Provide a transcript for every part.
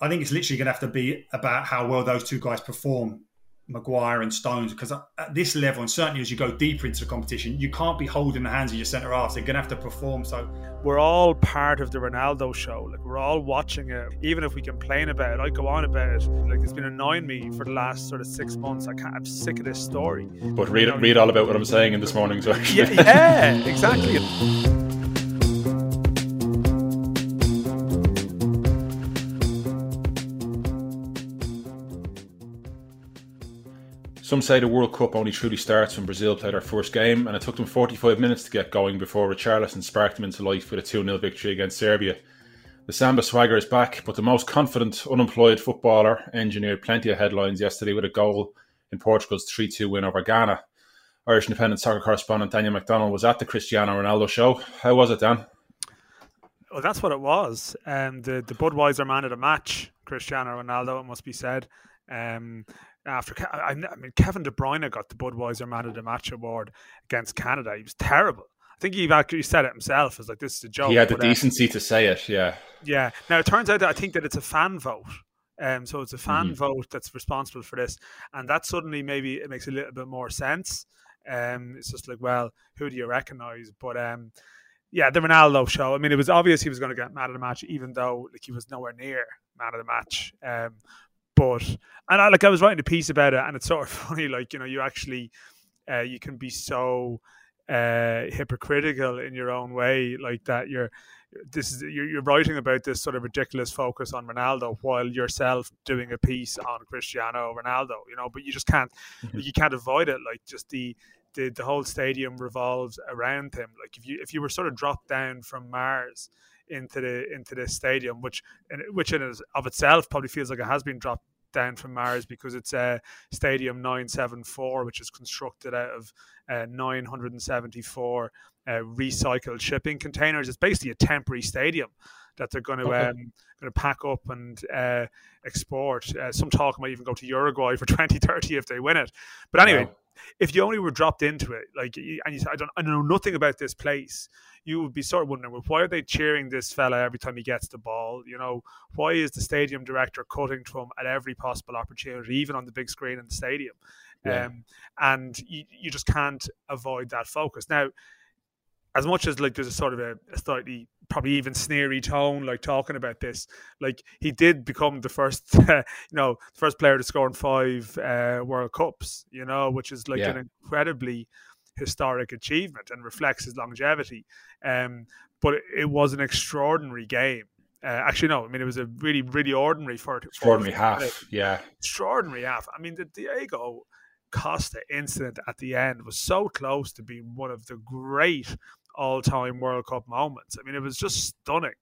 I think it's literally going to have to be about how well those two guys perform Maguire and Stones because at this level, and certainly as you go deeper into the competition, you can't be holding the hands of your centre halves. They're going to have to perform. So we're all part of the Ronaldo show. Like we're all watching it. Even if we complain about it, I go on about it. Like it's been annoying me for the last sort of six months. I can't. I'm sick of this story. But read you know, read all about what I'm saying in this morning's. So yeah, yeah, exactly. Some say the World Cup only truly starts when Brazil played their first game, and it took them 45 minutes to get going before Richarlison sparked them into life with a 2 0 victory against Serbia. The Samba swagger is back, but the most confident, unemployed footballer engineered plenty of headlines yesterday with a goal in Portugal's 3 2 win over Ghana. Irish Independent soccer correspondent Daniel McDonnell was at the Cristiano Ronaldo show. How was it, Dan? Well, that's what it was. Um, the the Budweiser man of the match, Cristiano Ronaldo, it must be said. Um, after I mean Kevin De Bruyne got the Budweiser Man of the Match award against Canada. He was terrible. I think he actually said it himself. It's like this is a joke. He had the uh, decency uh, to say it. Yeah. Yeah. Now it turns out that I think that it's a fan vote. Um, so it's a fan mm-hmm. vote that's responsible for this, and that suddenly maybe it makes a little bit more sense. Um, it's just like, well, who do you recognise? But um, yeah, the Ronaldo show. I mean, it was obvious he was going to get man of the match, even though like he was nowhere near man of the match. Um, but and I like I was writing a piece about it, and it's sort of funny. Like you know, you actually uh, you can be so uh, hypocritical in your own way, like that. You're this is you're, you're writing about this sort of ridiculous focus on Ronaldo while yourself doing a piece on Cristiano Ronaldo. You know, but you just can't mm-hmm. you can't avoid it. Like just the the, the whole stadium revolves around him. Like if you if you were sort of dropped down from Mars into the into this stadium, which which in of itself probably feels like it has been dropped down from Mars because it's a Stadium 974, which is constructed out of uh, 974 uh, recycled shipping containers. It's basically a temporary stadium that they're going to okay. um, going to pack up and uh, export. Uh, some talk might even go to Uruguay for 2030 if they win it. But anyway, wow. if you only were dropped into it, like, and you said, I don't, I know nothing about this place, you would be sort of wondering, well, why are they cheering this fella every time he gets the ball? You know, why is the stadium director cutting to him at every possible opportunity, even on the big screen in the stadium? Yeah. Um, and you, you just can't avoid that focus. Now, as much as like there's a sort of a, a, slightly probably even sneery tone like talking about this like he did become the first uh, you know first player to score in five uh, world cups you know which is like yeah. an incredibly historic achievement and reflects his longevity um, but it, it was an extraordinary game uh, actually, no. I mean, it was a really, really ordinary for extraordinary half. Yeah, extraordinary half. I mean, the Diogo Costa incident at the end was so close to being one of the great all-time World Cup moments. I mean, it was just stunning.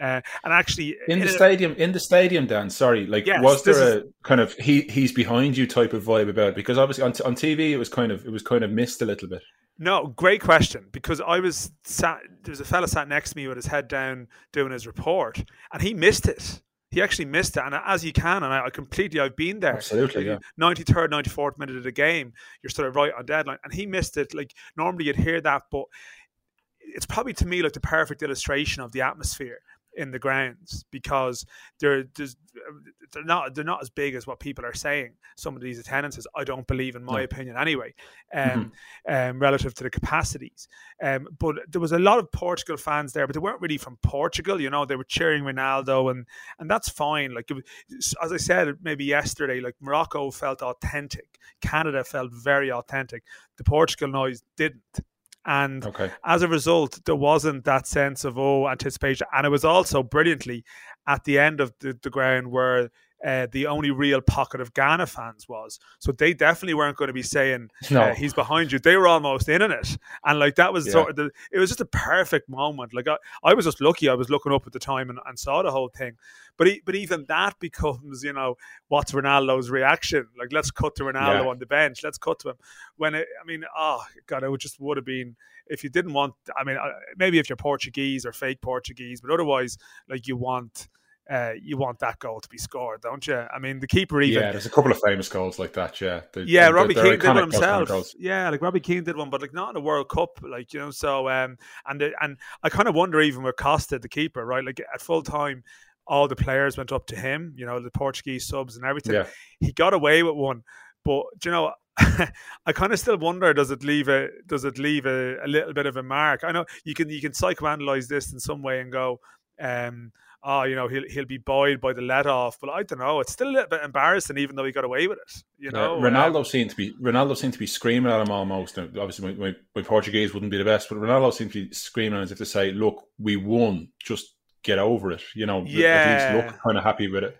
Uh, and actually, in the stadium, in the stadium, Dan. Sorry, like, yes, was there a is... kind of he he's behind you type of vibe about it? Because obviously on, on TV, it was kind of it was kind of missed a little bit. No, great question. Because I was sat, there was a fella sat next to me with his head down doing his report, and he missed it. He actually missed it, and as you can, and I, I completely, I've been there. Absolutely, yeah. Ninety third, ninety fourth minute of the game, you're sort of right on deadline, and he missed it. Like normally, you'd hear that, but it's probably to me like the perfect illustration of the atmosphere in the grounds because they're they're not they're not as big as what people are saying. Some of these attendances, I don't believe, in my no. opinion, anyway, um, mm-hmm. um, relative to the capacities. Um, but there was a lot of Portugal fans there, but they weren't really from Portugal. You know, they were cheering Ronaldo, and and that's fine. Like was, as I said, maybe yesterday, like Morocco felt authentic, Canada felt very authentic. The Portugal noise didn't. And okay. as a result, there wasn't that sense of, oh, anticipation. And it was also brilliantly at the end of the, the ground where uh, the only real pocket of Ghana fans was. So they definitely weren't going to be saying no. uh, he's behind you. They were almost in it, and like that was yeah. sort of the, it was just a perfect moment. Like I, I was just lucky. I was looking up at the time and, and saw the whole thing. But he, but even that becomes you know what's Ronaldo's reaction? Like let's cut to Ronaldo yeah. on the bench. Let's cut to him when it, I mean oh god it would just would have been if you didn't want. I mean maybe if you're Portuguese or fake Portuguese, but otherwise like you want uh, you want that goal to be scored, don't you? I mean, the keeper even. Yeah, there's a couple of famous goals like that. Yeah, the, yeah. Robbie Keane did one himself. Yeah, like Robbie Keane did one, but like not in a World Cup, like you know. So um, and the, and I kind of wonder even with Costa, the keeper, right? Like at full time, all the players went up to him, you know, the Portuguese subs and everything. Yeah. He got away with one, but you know, I kind of still wonder does it leave a does it leave a, a, little bit of a mark? I know you can you can psychoanalyze this in some way and go, um, oh, you know, he'll he'll be buoyed by the let off, but I don't know. It's still a little bit embarrassing, even though he got away with it. You know, yeah, Ronaldo um, seemed to be Ronaldo seemed to be screaming at him almost. Obviously, my, my, my, Portuguese wouldn't be the best, but Ronaldo seemed to be screaming as if to say, "Look, we won. Just get over it." You know, yeah. at least look kind of happy with it.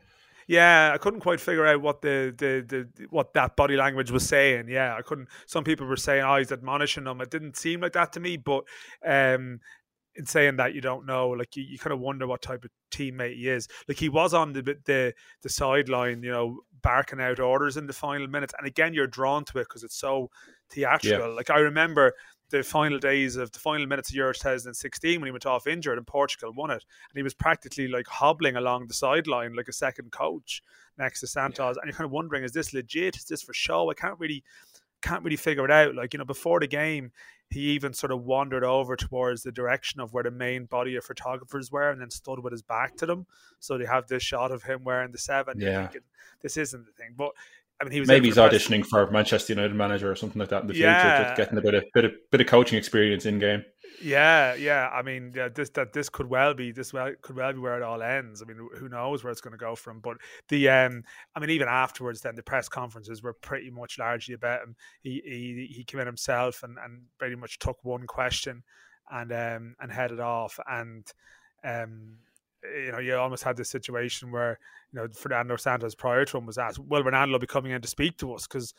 Yeah, I couldn't quite figure out what the, the, the what that body language was saying. Yeah, I couldn't. Some people were saying, "Oh, he's admonishing them." It didn't seem like that to me, but um, in saying that, you don't know. Like you, you kind of wonder what type of teammate he is. Like he was on the the the sideline, you know, barking out orders in the final minutes, and again, you're drawn to it because it's so theatrical. Yeah. Like I remember the final days of the final minutes of Euro 2016 when he went off injured and Portugal won it. And he was practically like hobbling along the sideline like a second coach next to Santos. And you're kind of wondering, is this legit? Is this for show? I can't really can't really figure it out. Like, you know, before the game, he even sort of wandered over towards the direction of where the main body of photographers were and then stood with his back to them. So they have this shot of him wearing the seven. Yeah. Thinking, this isn't the thing. But I mean, he was maybe he's auditioning for Manchester United manager or something like that in the yeah. future, just getting a bit of bit of bit of coaching experience in game. Yeah, yeah. I mean, yeah, this that this could well be this well could well be where it all ends. I mean, who knows where it's going to go from? But the um, I mean, even afterwards, then the press conferences were pretty much largely about him. He he he came in himself and and pretty much took one question and um and headed off and um you know, you almost had this situation where, you know, Fernando Santos prior to him was asked, "Will Ronaldo be coming in to speak to us?" Because,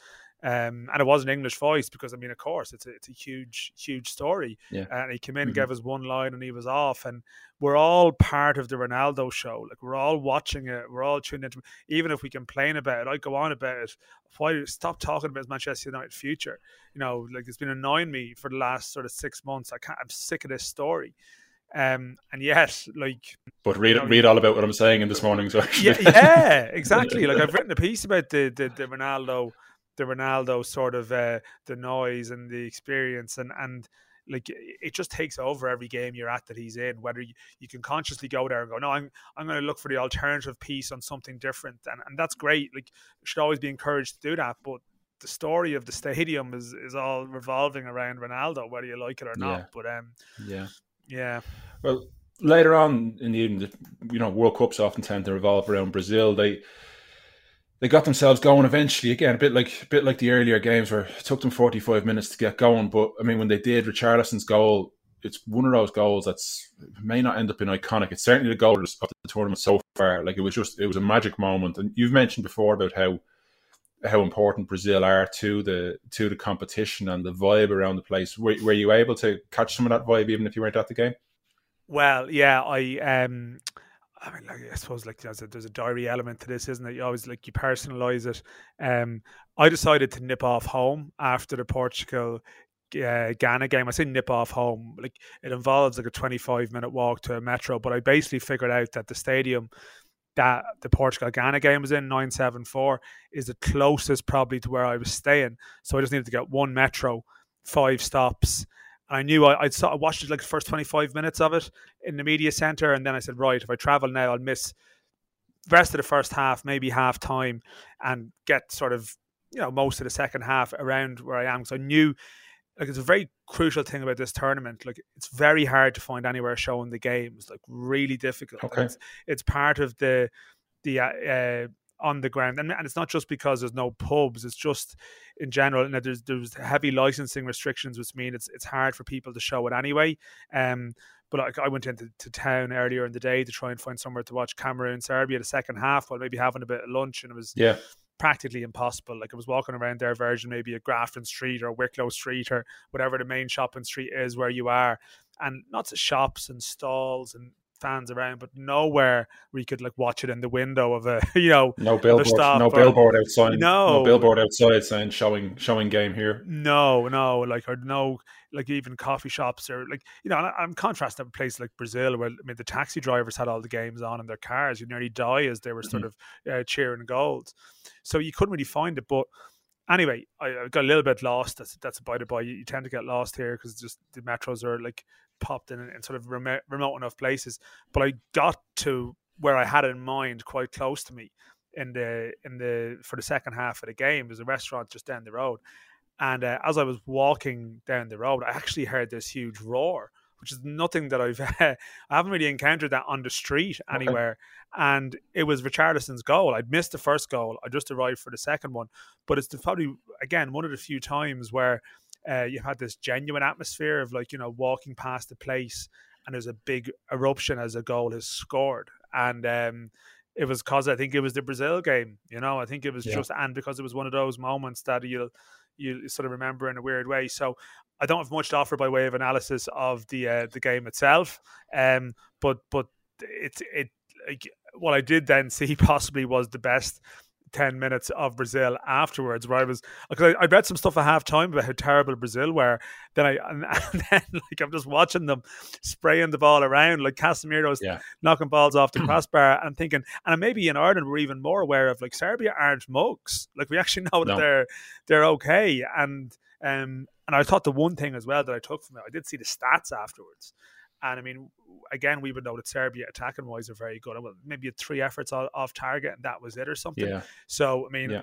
um, and it was an English voice because I mean, of course, it's a, it's a huge, huge story. Yeah. And he came in, mm-hmm. gave us one line, and he was off. And we're all part of the Ronaldo show. Like we're all watching it. We're all tuned into. Even if we complain about it, I go on about it. Why stop talking about Manchester United future? You know, like it's been annoying me for the last sort of six months. I can't. I'm sick of this story. Um, and yes, like, but read you know, read all about what I'm saying in this morning's yeah, yeah, exactly. Like I've written a piece about the the, the Ronaldo, the Ronaldo sort of uh, the noise and the experience, and and like it just takes over every game you're at that he's in. Whether you, you can consciously go there and go, no, I'm I'm going to look for the alternative piece on something different, and and that's great. Like you should always be encouraged to do that, but the story of the stadium is is all revolving around Ronaldo, whether you like it or not. Yeah. But um, yeah, yeah. Well, later on in the evening, you know, World Cups often tend to revolve around Brazil. They they got themselves going eventually again, a bit like a bit like the earlier games where it took them forty five minutes to get going. But I mean, when they did, Richarlison's goal, it's one of those goals that's may not end up in iconic. It's certainly the goal of the tournament so far. Like it was just it was a magic moment. And you've mentioned before about how how important Brazil are to the to the competition and the vibe around the place. Were, were you able to catch some of that vibe even if you weren't at the game? Well, yeah, I um, I mean, like, I suppose like there's a, there's a diary element to this, isn't it? You always like you personalize it. Um, I decided to nip off home after the Portugal uh, Ghana game. I say nip off home. Like it involves like a 25 minute walk to a metro, but I basically figured out that the stadium that the Portugal Ghana game was in 974 is the closest probably to where I was staying. So I just needed to get one metro, five stops. And I knew I, I'd I watched it like the first 25 minutes of it in the media center. And then I said, right, if I travel now, I'll miss the rest of the first half, maybe half time, and get sort of, you know, most of the second half around where I am. So I knew like it's a very crucial thing about this tournament. Like it's very hard to find anywhere showing the games. Like really difficult. Okay. It's, it's, part of the the uh, uh, on the ground, and, and it's not just because there's no pubs. It's just in general. And there's there's heavy licensing restrictions, which mean it's it's hard for people to show it anyway. Um, but like I went into to town earlier in the day to try and find somewhere to watch Cameroon Serbia the second half while maybe having a bit of lunch, and it was yeah practically impossible. Like I was walking around their version, maybe a Grafton Street or Wicklow Street or whatever the main shopping street is where you are, and lots of shops and stalls and fans around, but nowhere where you could like watch it in the window of a you know no billboard, no or, billboard outside, no, no billboard outside saying showing showing game here. No, no, like or no, like even coffee shops or like you know. I'm contrasting a place like Brazil where I mean the taxi drivers had all the games on in their cars. You nearly die as they were sort mm-hmm. of uh, cheering goals, so you couldn't really find it, but anyway, I, I, got a little bit lost. That's that's about it. By you, tend to get lost here because just the metros are like popped in, in sort of remote, remote enough places. But I got to where I had in mind quite close to me in the in the for the second half of the game. There's a restaurant just down the road, and uh, as I was walking down the road, I actually heard this huge roar, which is nothing that I've I haven't really encountered that on the street anywhere. Okay. And it was Richarlison's goal. I'd missed the first goal. I just arrived for the second one, but it's probably again one of the few times where uh, you had this genuine atmosphere of like you know walking past the place and there's a big eruption as a goal is scored and um, it was because I think it was the Brazil game. You know, I think it was yeah. just and because it was one of those moments that you'll you sort of remember in a weird way. So I don't have much to offer by way of analysis of the uh, the game itself. Um, but but it's it like what I did then see possibly was the best 10 minutes of Brazil afterwards where I was because I, I, read some stuff at half time about how terrible Brazil were then I and, and, then like I'm just watching them spraying the ball around like Casemiro's yeah. knocking balls off the crossbar and thinking and maybe in Ireland we're even more aware of like Serbia aren't mugs like we actually know that no. they're they're okay and um and I thought the one thing as well that I took from it I did see the stats afterwards and I mean, again, we would know that Serbia attacking wise are very good. Well, maybe three efforts off target and that was it or something. Yeah. So I mean, yeah.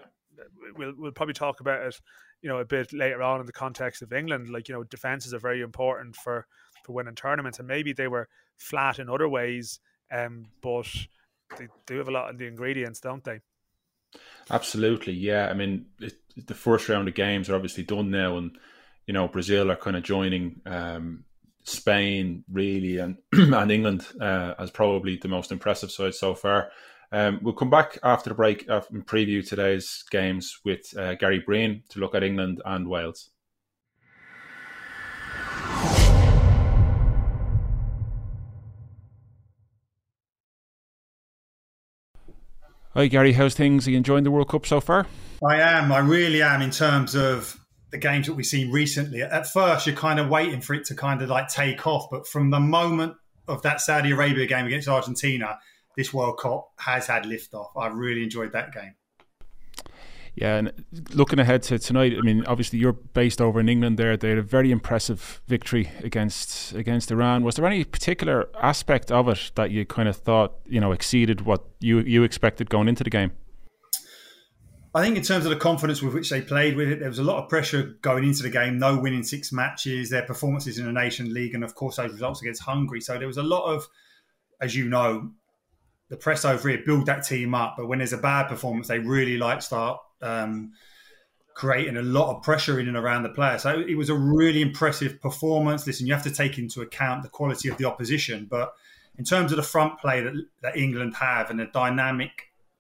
we'll we'll probably talk about it, you know, a bit later on in the context of England. Like you know, defenses are very important for for winning tournaments, and maybe they were flat in other ways, um, but they do have a lot of the ingredients, don't they? Absolutely, yeah. I mean, it, the first round of games are obviously done now, and you know Brazil are kind of joining um, Spain really and and England uh, as probably the most impressive side so far. Um, we'll come back after the break uh, and preview today's games with uh, Gary Breen to look at England and Wales. Hi Gary, how's things? Are you enjoying the World Cup so far? I am. I really am in terms of the games that we've seen recently, at first you're kind of waiting for it to kind of like take off. But from the moment of that Saudi Arabia game against Argentina, this World Cup has had liftoff. I've really enjoyed that game. Yeah, and looking ahead to tonight, I mean, obviously you're based over in England. There, they had a very impressive victory against against Iran. Was there any particular aspect of it that you kind of thought you know exceeded what you you expected going into the game? I think in terms of the confidence with which they played with it, there was a lot of pressure going into the game. No winning six matches, their performances in the Nation League, and of course those results against Hungary. So there was a lot of, as you know, the press over here build that team up. But when there's a bad performance, they really like start um, creating a lot of pressure in and around the player. So it was a really impressive performance. Listen, you have to take into account the quality of the opposition, but in terms of the front play that, that England have and the dynamic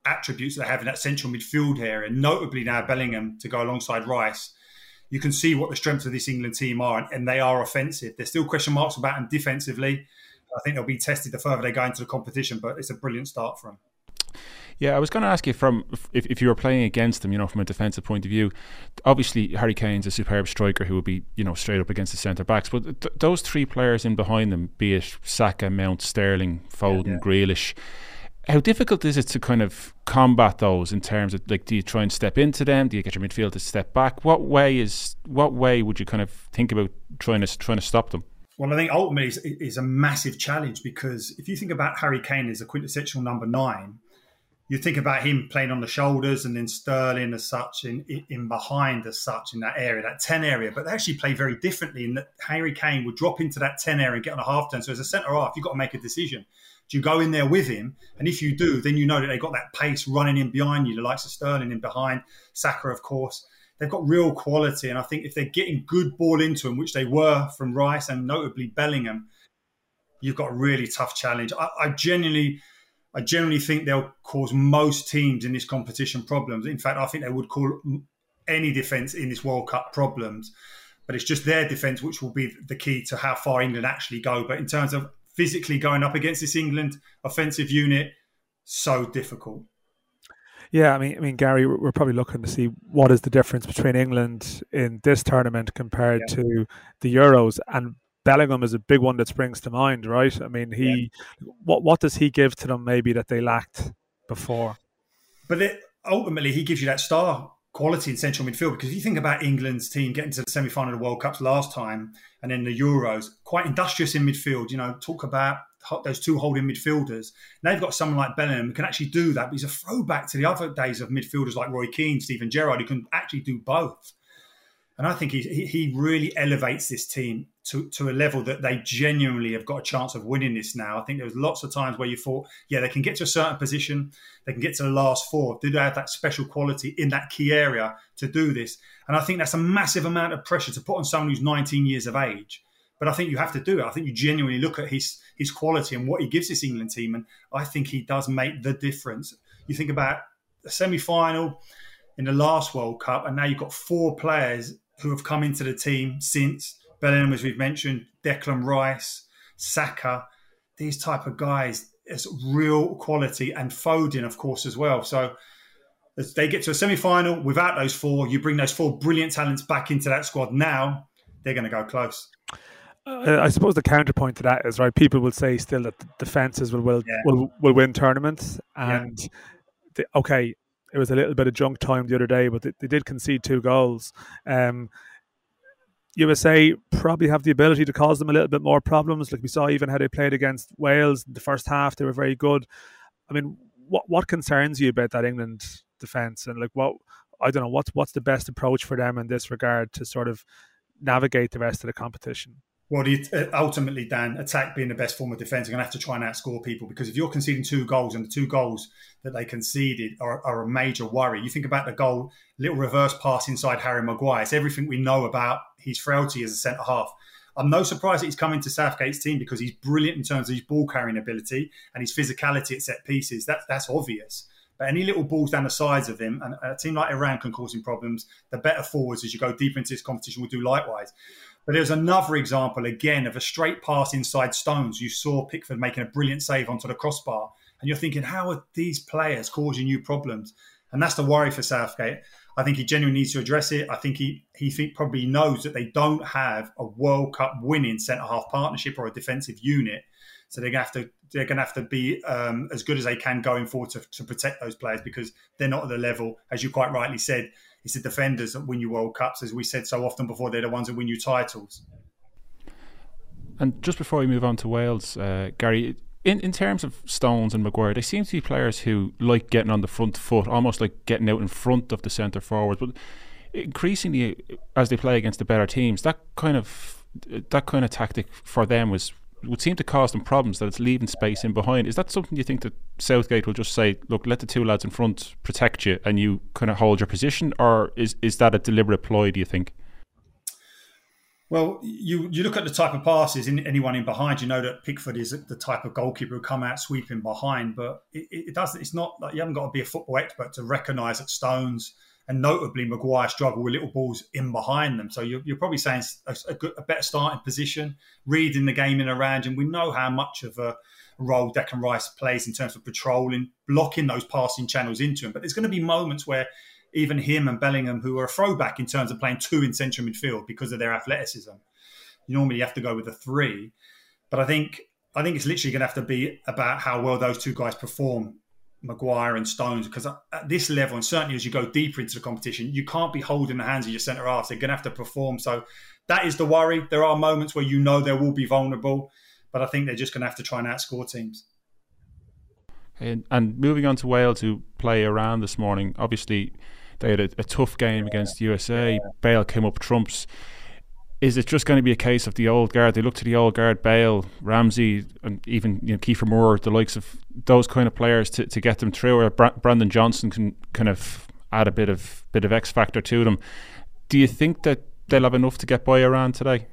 attributes they have in that central midfield area, and notably now Bellingham to go alongside Rice, you can see what the strengths of this England team are, and, they are offensive. There's still question marks about them defensively. I think they'll be tested the further they go into the competition, but it's a brilliant start for them. Yeah, I was going to ask you from if, if you were playing against them, you know, from a defensive point of view. Obviously, Harry Kane's a superb striker who would be, you know, straight up against the centre backs. But th- those three players in behind them, be it Saka, Mount, Sterling, Foden, yeah, yeah. Grealish, how difficult is it to kind of combat those in terms of like do you try and step into them do you get your midfield to step back what way is what way would you kind of think about trying to trying to stop them well I think ultimately is, is a massive challenge because if you think about Harry Kane as a quintessential number nine you think about him playing on the shoulders and then Sterling as such in, in behind as such in that area, that 10 area. But they actually play very differently in that Harry Kane would drop into that 10 area and get on a half turn. So as a centre half, you've got to make a decision. Do you go in there with him? And if you do, then you know that they've got that pace running in behind you, the likes of Sterling in behind, Saka, of course. They've got real quality. And I think if they're getting good ball into them, which they were from Rice and notably Bellingham, you've got a really tough challenge. I, I genuinely. I generally think they'll cause most teams in this competition problems. In fact, I think they would call any defence in this World Cup problems. But it's just their defence which will be the key to how far England actually go. But in terms of physically going up against this England offensive unit so difficult. Yeah, I mean, I mean, Gary, we're probably looking to see what is the difference between England in this tournament compared yeah. to the Euros, and Bellingham is a big one that springs to mind, right? I mean, he, yeah. what what does he give to them maybe that they lacked before? But it, ultimately, he gives you that star quality in central midfield because if you think about England's team getting to the semi final of the World Cups last time and then the Euros, quite industrious in midfield. You know, talk about those two holding midfielders. Now they've got someone like Bellingham who can actually do that. But he's a throwback to the other days of midfielders like Roy Keane, Stephen Gerrard, who can actually do both. And I think he, he really elevates this team to, to a level that they genuinely have got a chance of winning this now. I think there was lots of times where you thought, yeah, they can get to a certain position, they can get to the last four. Do they have that special quality in that key area to do this? And I think that's a massive amount of pressure to put on someone who's 19 years of age. But I think you have to do it. I think you genuinely look at his his quality and what he gives this England team, and I think he does make the difference. You think about the semi final in the last World Cup, and now you've got four players who have come into the team since Bellingham, as we've mentioned, Declan Rice, Saka, these type of guys. It's real quality, and Foden, of course, as well. So as they get to a semi-final without those four, you bring those four brilliant talents back into that squad. Now they're going to go close. Uh, I suppose the counterpoint to that is right. People will say still that defenses will will yeah. will, will win tournaments, and yeah. the, okay, it was a little bit of junk time the other day, but they, they did concede two goals. Um, USA probably have the ability to cause them a little bit more problems. Like we saw, even how they played against Wales in the first half, they were very good. I mean, what what concerns you about that England defense, and like what I don't know what's what's the best approach for them in this regard to sort of navigate the rest of the competition? Well, uh, ultimately, Dan, attack being the best form of defence, you're going to have to try and outscore people because if you're conceding two goals and the two goals that they conceded are, are, a major worry, you think about the goal, little reverse pass inside Harry Maguire. It's everything we know about his frailty as a centre half. I'm no surprise that he's coming to Southgate's team because he's brilliant in terms of his ball carrying ability and his physicality at set pieces. That's that's obvious. But any little balls down the sides of him, and a team like Iran can cause him problems. The better forwards as you go deeper into this competition will do likewise. But there's another example again of a straight pass inside Stones. You saw Pickford making a brilliant save onto the crossbar, and you're thinking, how are these players causing you problems? And that's the worry for Southgate. I think he genuinely needs to address it. I think he he think probably knows that they don't have a World Cup winning centre half partnership or a defensive unit, so they're gonna have to they're gonna have to be um, as good as they can going forward to, to protect those players because they're not at the level, as you quite rightly said, it's the defenders that win you World Cups, as we said so often before. They're the ones that win you titles. And just before we move on to Wales, uh, Gary, in, in terms of Stones and Maguire, they seem to be players who like getting on the front foot, almost like getting out in front of the centre forwards. But increasingly, as they play against the better teams, that kind of that kind of tactic for them was would seem to cause them problems that it's leaving space in behind. Is that something you think that Southgate will just say, look, let the two lads in front protect you and you kind of hold your position, or is is that a deliberate ploy? Do you think? Well, you you look at the type of passes in anyone in behind. You know that Pickford is the type of goalkeeper who come out sweeping behind, but it, it doesn't. It's not like you haven't got to be a football expert to recognise that Stones and notably Maguire struggle with little balls in behind them. So you're, you're probably saying a, a, good, a, better starting position, reading the game in a around, and we know how much of a role Declan Rice plays in terms of patrolling, blocking those passing channels into him. But there's going to be moments where even him and Bellingham, who are a throwback in terms of playing two in central midfield because of their athleticism, you normally have to go with a three. But I think I think it's literally going to have to be about how well those two guys perform Maguire and Stones because at this level, and certainly as you go deeper into the competition, you can't be holding the hands of your centre halves. They're going to have to perform. So that is the worry. There are moments where you know they will be vulnerable, but I think they're just going to have to try and outscore teams. And, and moving on to Wales, who play Iran this morning, obviously they had a, a tough game against USA. Bale came up trumps is it just going to be a case of the old guard? They look to the old guard, Bale, Ramsey, and even you know Kiefer Moore, the likes of those kind of players to, to get them through. Or Brennan Johnson can kind of add a bit of bit of X factor to them. Do you think that they'll have enough to get by Iran today?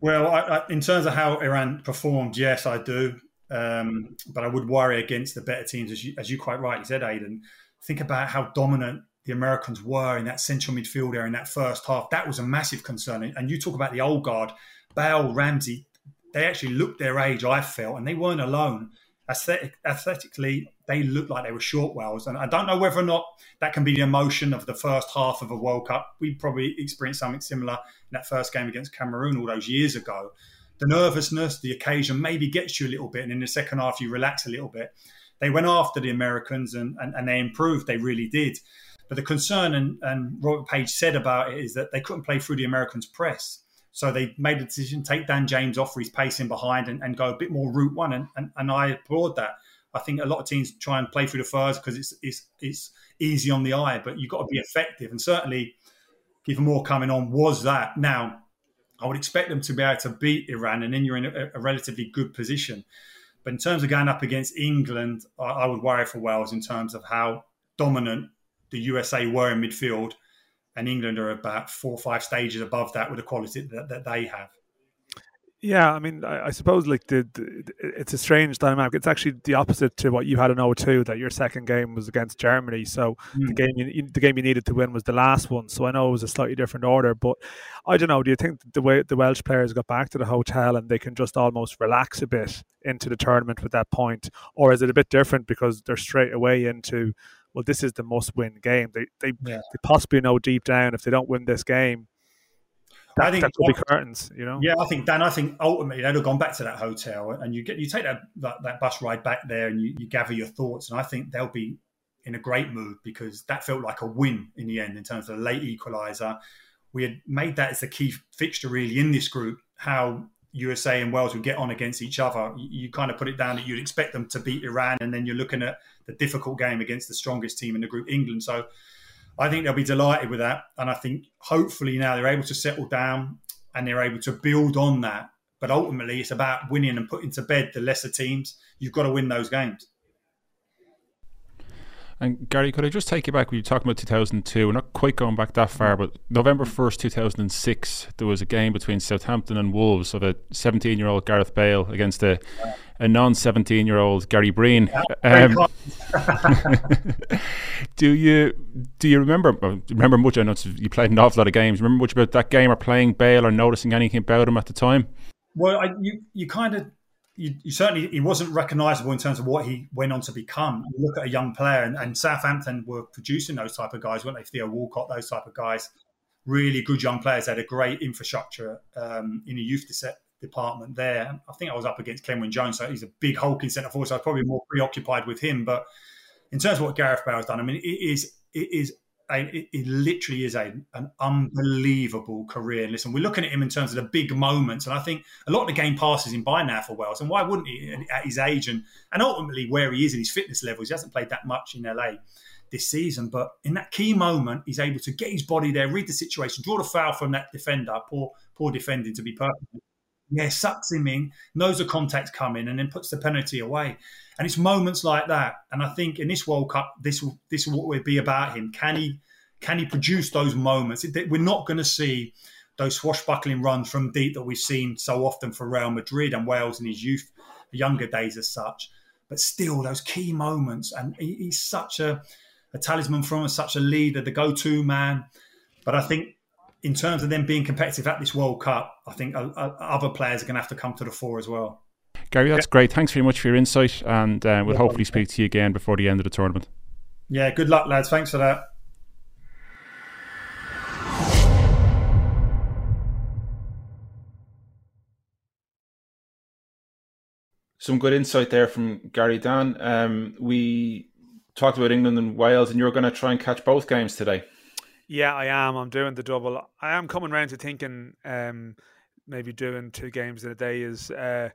Well, I, I, in terms of how Iran performed, yes, I do. Um, but I would worry against the better teams, as you, as you quite rightly said, Aidan. Think about how dominant the Americans were in that central midfield area in that first half. That was a massive concern. And you talk about the old guard, Bale, Ramsey, they actually looked their age, I felt, and they weren't alone. Aesthetic, aesthetically, they looked like they were short wells. And I don't know whether or not that can be the emotion of the first half of a World Cup. We probably experienced something similar in that first game against Cameroon all those years ago. The nervousness, the occasion maybe gets you a little bit. And in the second half, you relax a little bit. They went after the Americans and, and, and they improved. They really did. But the concern, and, and Robert Page said about it, is that they couldn't play through the Americans' press. So they made a decision take Dan James off for his pacing behind and, and go a bit more route one, and, and, and I applaud that. I think a lot of teams try and play through the furs because it's it's it's easy on the eye, but you've got to be effective. And certainly, Kiefer Moore coming on was that. Now, I would expect them to be able to beat Iran, and then you're in a, a relatively good position. But in terms of going up against England, I, I would worry for Wales in terms of how dominant the USA were in midfield, and England are about four or five stages above that with the quality that, that they have. Yeah, I mean, I, I suppose like the, the, it's a strange dynamic. It's actually the opposite to what you had in 02, that your second game was against Germany. So mm. the game you, the game you needed to win was the last one. So I know it was a slightly different order, but I don't know. Do you think the way the Welsh players got back to the hotel and they can just almost relax a bit into the tournament with that point, or is it a bit different because they're straight away into well, this is the must-win game. They they, yeah. they possibly know deep down if they don't win this game, that, I think that could be curtains, you know. Yeah, I think Dan. I think ultimately they'd have gone back to that hotel, and you get you take that that, that bus ride back there, and you, you, gather your thoughts, and I think they'll be in a great mood because that felt like a win in the end in terms of the late equaliser. We had made that as the key fixture really in this group. How USA and Wales would get on against each other. You, kind of put it down that you'd expect them to beat Iran, and then you're looking at the difficult game against the strongest team in the group, England. So I think they'll be delighted with that. And I think hopefully now they're able to settle down and they're able to build on that. But ultimately, it's about winning and putting to bed the lesser teams. You've got to win those games. And Gary, could I just take you back? We were talking about 2002. We're not quite going back that far, but November 1st, 2006, there was a game between Southampton and Wolves of a 17 year old Gareth Bale against a, a non 17 year old Gary Breen. Um, do you do you remember remember much? I know you played an awful lot of games. Remember much about that game or playing Bale or noticing anything about him at the time? Well, I, you you kind of you, you, certainly he wasn't recognisable in terms of what he went on to become. You look at a young player, and, and, Southampton were producing those type of guys, weren't they? Theo Walcott, those type of guys, really good young players. They had a great infrastructure um, in the youth department there. I think I was up against Kenwyne Jones, so he's a big hulking centre forward. So I was probably more preoccupied with him. But in terms of what Gareth Bale has done, I mean, it is it is a, it, it, literally is a, an unbelievable career. Listen, we're looking at him in terms of the big moments, and I think a lot of the game passes him by now for Wales. And why wouldn't he at his age and, and ultimately where he is in his fitness levels? He hasn't played that much in LA this season, but in that key moment, he's able to get his body there, read the situation, draw the foul from that defender, poor, poor defending to be perfect. Yeah, sucks him in, knows the contact's coming, and then puts the penalty away. And it's moments like that. And I think in this World Cup, this will this will be about him. Can he can he produce those moments? We're not going to see those swashbuckling runs from deep that we've seen so often for Real Madrid and Wales in his youth, younger days as such. But still, those key moments, and he's such a, a talisman from us, such a leader, the go-to man. But I think in terms of them being competitive at this World Cup, I think uh, uh, other players are going to have to come to the fore as well. Gary, that's great. Thanks very much for your insight, and uh, we'll hopefully speak to you again before the end of the tournament. Yeah, good luck, lads. Thanks for that. Some good insight there from Gary Dan. Um, we talked about England and Wales, and you're going to try and catch both games today. Yeah, I am. I'm doing the double. I am coming around to thinking um, maybe doing two games in a day is uh,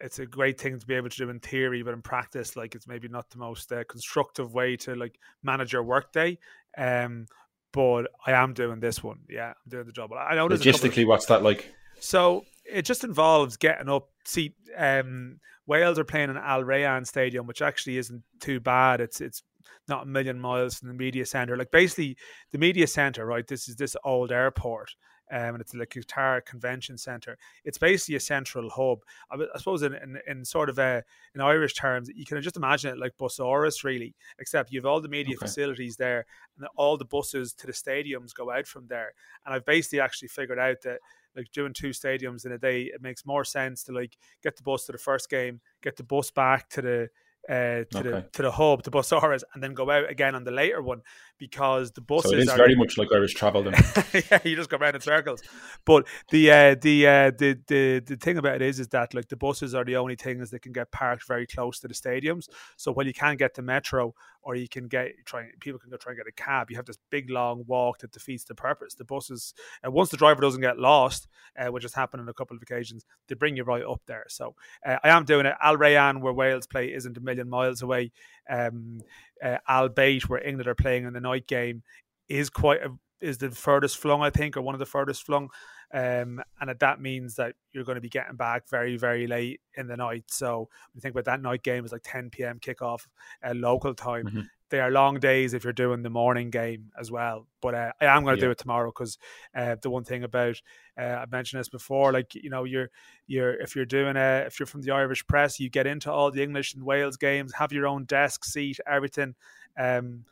it's a great thing to be able to do in theory, but in practice, like it's maybe not the most uh, constructive way to like manage your workday. Um, but I am doing this one. Yeah, I'm doing the double. I know logistically, of, what's that like? So it just involves getting up. See, um, Wales are playing in Al Rayyan Stadium, which actually isn't too bad. It's it's not a million miles from the media center. Like basically, the media center, right? This is this old airport, um, and it's the Qatar Convention Center. It's basically a central hub. I, I suppose in, in, in, sort of a, in Irish terms, you can just imagine it like Busaras, really, except you have all the media okay. facilities there, and all the buses to the stadiums go out from there. And I've basically actually figured out that like doing two stadiums in a day, it makes more sense to like get the bus to the first game, get the bus back to the uh, to okay. the to the hub, to Busaras, and then go out again on the later one because the buses. So it is are, very much like Irish travel. Then, yeah, you just go around in circles. But the uh, the, uh, the the the thing about it is, is that like the buses are the only things that can get parked very close to the stadiums. So while you can get the metro or you can get trying People can go try and get a cab. You have this big long walk that defeats the purpose. The buses, uh, once the driver doesn't get lost, uh, which has happened on a couple of occasions, they bring you right up there. So uh, I am doing it. Al Rayyan, where Wales play, isn't a million miles away. Um, uh, Al Bayt, where England are playing in the night game, is quite a, is the furthest flung, I think, or one of the furthest flung. Um, and that means that you're going to be getting back very, very late in the night. So you think about that night game is like 10 p.m. kickoff uh, local time. Mm-hmm. They are long days if you're doing the morning game as well. But uh, I am going to yeah. do it tomorrow because uh, the one thing about uh, I mentioned this before, like you know, you're you're if you're doing a if you're from the Irish press, you get into all the English and Wales games, have your own desk seat, everything. Um,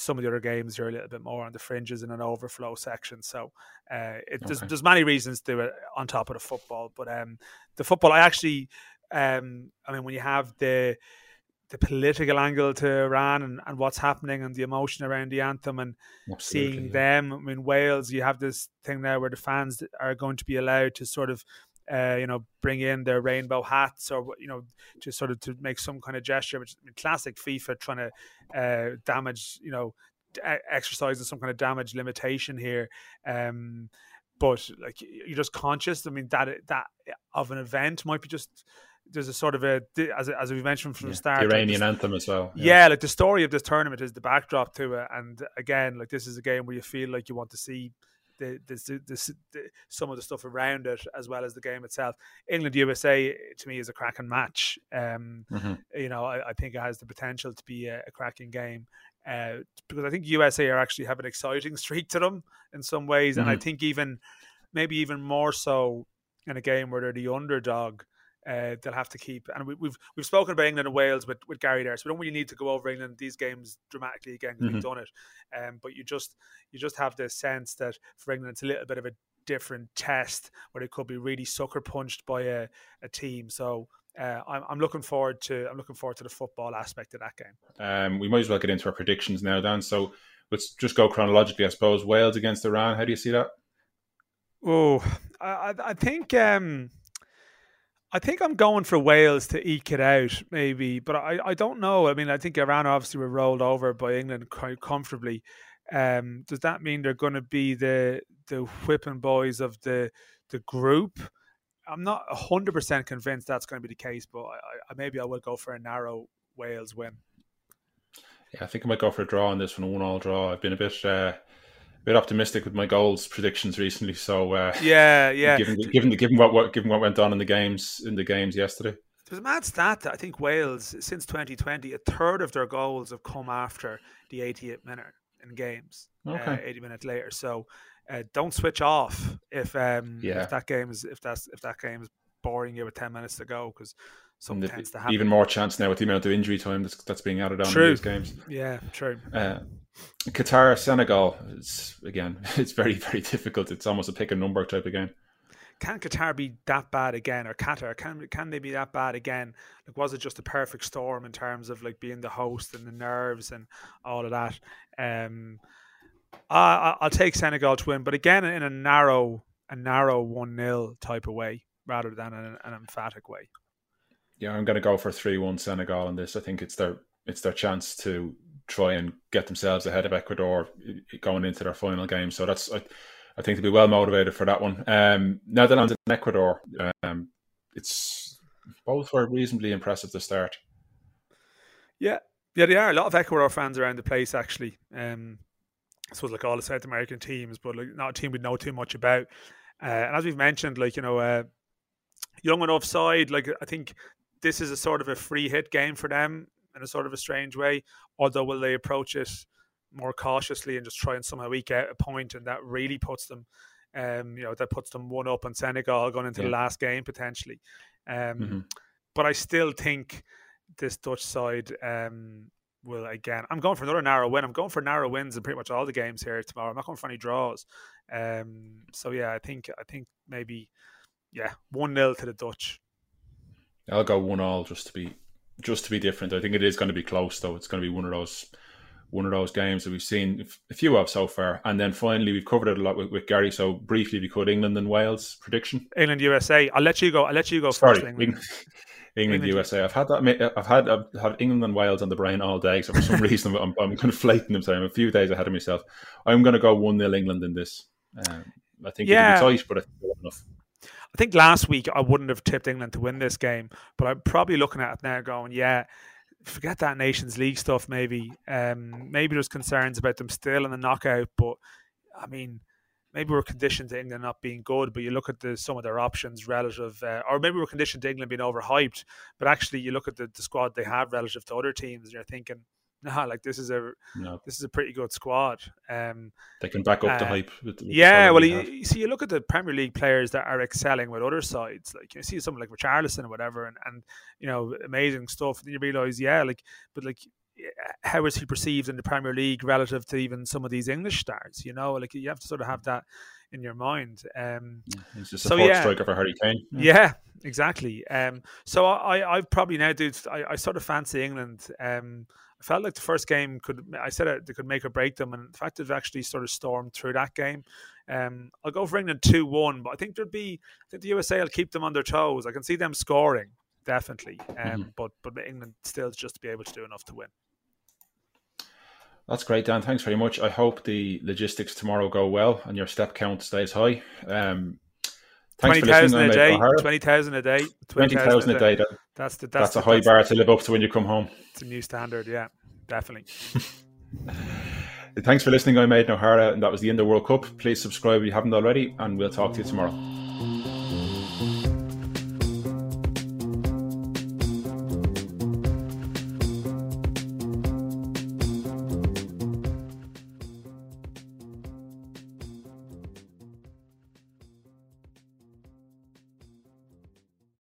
some of the other games you're a little bit more on the fringes in an overflow section. So uh, it, okay. there's there's many reasons to do it on top of the football, but um, the football I actually um, I mean when you have the the political angle to Iran and, and what's happening and the emotion around the anthem and Absolutely, seeing yeah. them. I mean, Wales, you have this thing there where the fans are going to be allowed to sort of uh, you know, bring in their rainbow hats or you know, just sort of to make some kind of gesture, which classic FIFA trying to uh, damage, you know, exercising some kind of damage limitation here. Um, but like you're just conscious. I mean, that that of an event might be just there's a sort of a as as we mentioned from yeah, the start, the Iranian like anthem as well. Yeah. yeah. like the story of this tournament is the backdrop to it, and again, like this is a game where you feel like you want to see the, the, the, the, some of the stuff around it as well as the game itself. England USA to me is a cracking match. Um, mm-hmm. You know, I, I, think it has the potential to be a, a cracking game uh, because I think USA are actually have an exciting streak to them in some ways, mm-hmm. and I mm-hmm. think even maybe even more so in a game where they're the underdog uh, they'll have to keep. And we, have we've, we've spoken about England and Wales with, with Gary there, so we don't really need to go over England these games dramatically again mm-hmm. we've done it. Um, but you just you just have this sense that for England it's a little bit of a different test where they could be really sucker punched by a, a team. So. Uh, I'm, I'm looking forward to I'm looking forward to the football aspect of that game. Um, we might as well get into our predictions now, Dan. So let's just go chronologically, I suppose. Wales against Iran. How do you see that? Oh, I, I think um, I think I'm going for Wales to eke it out, maybe, but I, I don't know. I mean, I think Iran obviously were rolled over by England quite comfortably. Um, does that mean they're going to be the the whipping boys of the the group? I'm not hundred percent convinced that's going to be the case, but I, I, maybe I will go for a narrow Wales win. Yeah, I think I might go for a draw on this one, one all draw. I've been a bit uh, bit optimistic with my goals predictions recently. So uh, yeah, yeah. Given, given given what, what given what went on in the games in the games yesterday. There's a mad stat that I think Wales since 2020 a third of their goals have come after the 88th minute in games. Uh, okay. Uh, 80 minutes later. So uh, don't switch off if um yeah. if that game is if that's if that game is boring you with 10 minutes to go because something tends to happen. Even more chance now with the amount of injury time that's, that's being added on true. in these games. Yeah, true. Uh, Qatar, Senegal. It's again, it's very, very difficult. It's almost a pick a number type of game. Can Qatar be that bad again, or Qatar? Can can they be that bad again? Like, was it just a perfect storm in terms of like being the host and the nerves and all of that? Um, I, I'll take Senegal to win, but again in a narrow, a narrow one 0 type of way rather than an, an emphatic way. Yeah, I'm going to go for three one Senegal in this. I think it's their it's their chance to try and get themselves ahead of Ecuador going into their final game. So that's I, I think they'll be well motivated for that one. Um, Netherlands and Ecuador, um, it's both were reasonably impressive to start. Yeah, yeah, they are a lot of Ecuador fans around the place actually. Um, I suppose like all the South American teams, but like not a team we know too much about. Uh, and as we've mentioned, like you know, uh, young enough side, like I think this is a sort of a free hit game for them in a sort of a strange way? Although will they approach it more cautiously and just try and somehow eke out a point, and that really puts them, um, you know, that puts them one up on Senegal going into yeah. the last game potentially. Um, mm-hmm. But I still think this Dutch side um, will again. I'm going for another narrow win. I'm going for narrow wins in pretty much all the games here tomorrow. I'm not going for any draws. Um, so yeah, I think I think maybe yeah one 0 to the Dutch. I'll go one all just to be just to be different. I think it is going to be close, though. It's going to be one of those one of those games that we've seen a few of so far. And then finally, we've covered it a lot with, with Gary. So briefly, we could England and Wales prediction. England USA. I'll let you go. I'll let you go Sorry, first. England. England, England USA. I've had that. I've had I've had England and Wales on the brain all day. So for some reason, I'm, I'm conflating them. So I'm a few days ahead of myself. I'm going to go one 0 England in this. Um, I think yeah. it'll be tight, but I think enough. I think last week I wouldn't have tipped England to win this game, but I'm probably looking at it now, going, yeah, forget that Nations League stuff. Maybe, um, maybe there's concerns about them still in the knockout, but I mean, maybe we're conditioned to England not being good, but you look at the, some of their options relative, uh, or maybe we're conditioned to England being overhyped, but actually you look at the, the squad they have relative to other teams, and you're thinking, nah, like this is a no. this is a pretty good squad. Um, they can back up uh, the hype. With, with yeah, well, you, you, see, you look at the Premier League players that are excelling with other sides. Like you see someone like Richarlison or whatever, and and you know amazing stuff. And then you realize, yeah, like but like how is he perceived in the Premier League relative to even some of these English stars? You know, like you have to sort of have that in your mind. Um, He's a support so, yeah. striker for Harry Kane. Yeah, yeah exactly. Um, so I, I probably now, do. I, I sort of fancy England. Um, I felt like the first game could, I said it, they could make or break them, and the fact they've actually sort of stormed through that game. Um, I'll go for England two one, but I think there'd be, I think the USA will keep them on their toes. I can see them scoring definitely, um, mm-hmm. but but England still just to be able to do enough to win. That's great, Dan. Thanks very much. I hope the logistics tomorrow go well and your step count stays high. Um, twenty thousand a day. Twenty thousand a day. Twenty thousand a day. That, that's the that's, that's a high that's bar to live up to when you come home. It's a new standard. Yeah, definitely. Thanks for listening. I made Aidan O'Hara, and that was the Indo World Cup. Please subscribe if you haven't already, and we'll talk to you tomorrow.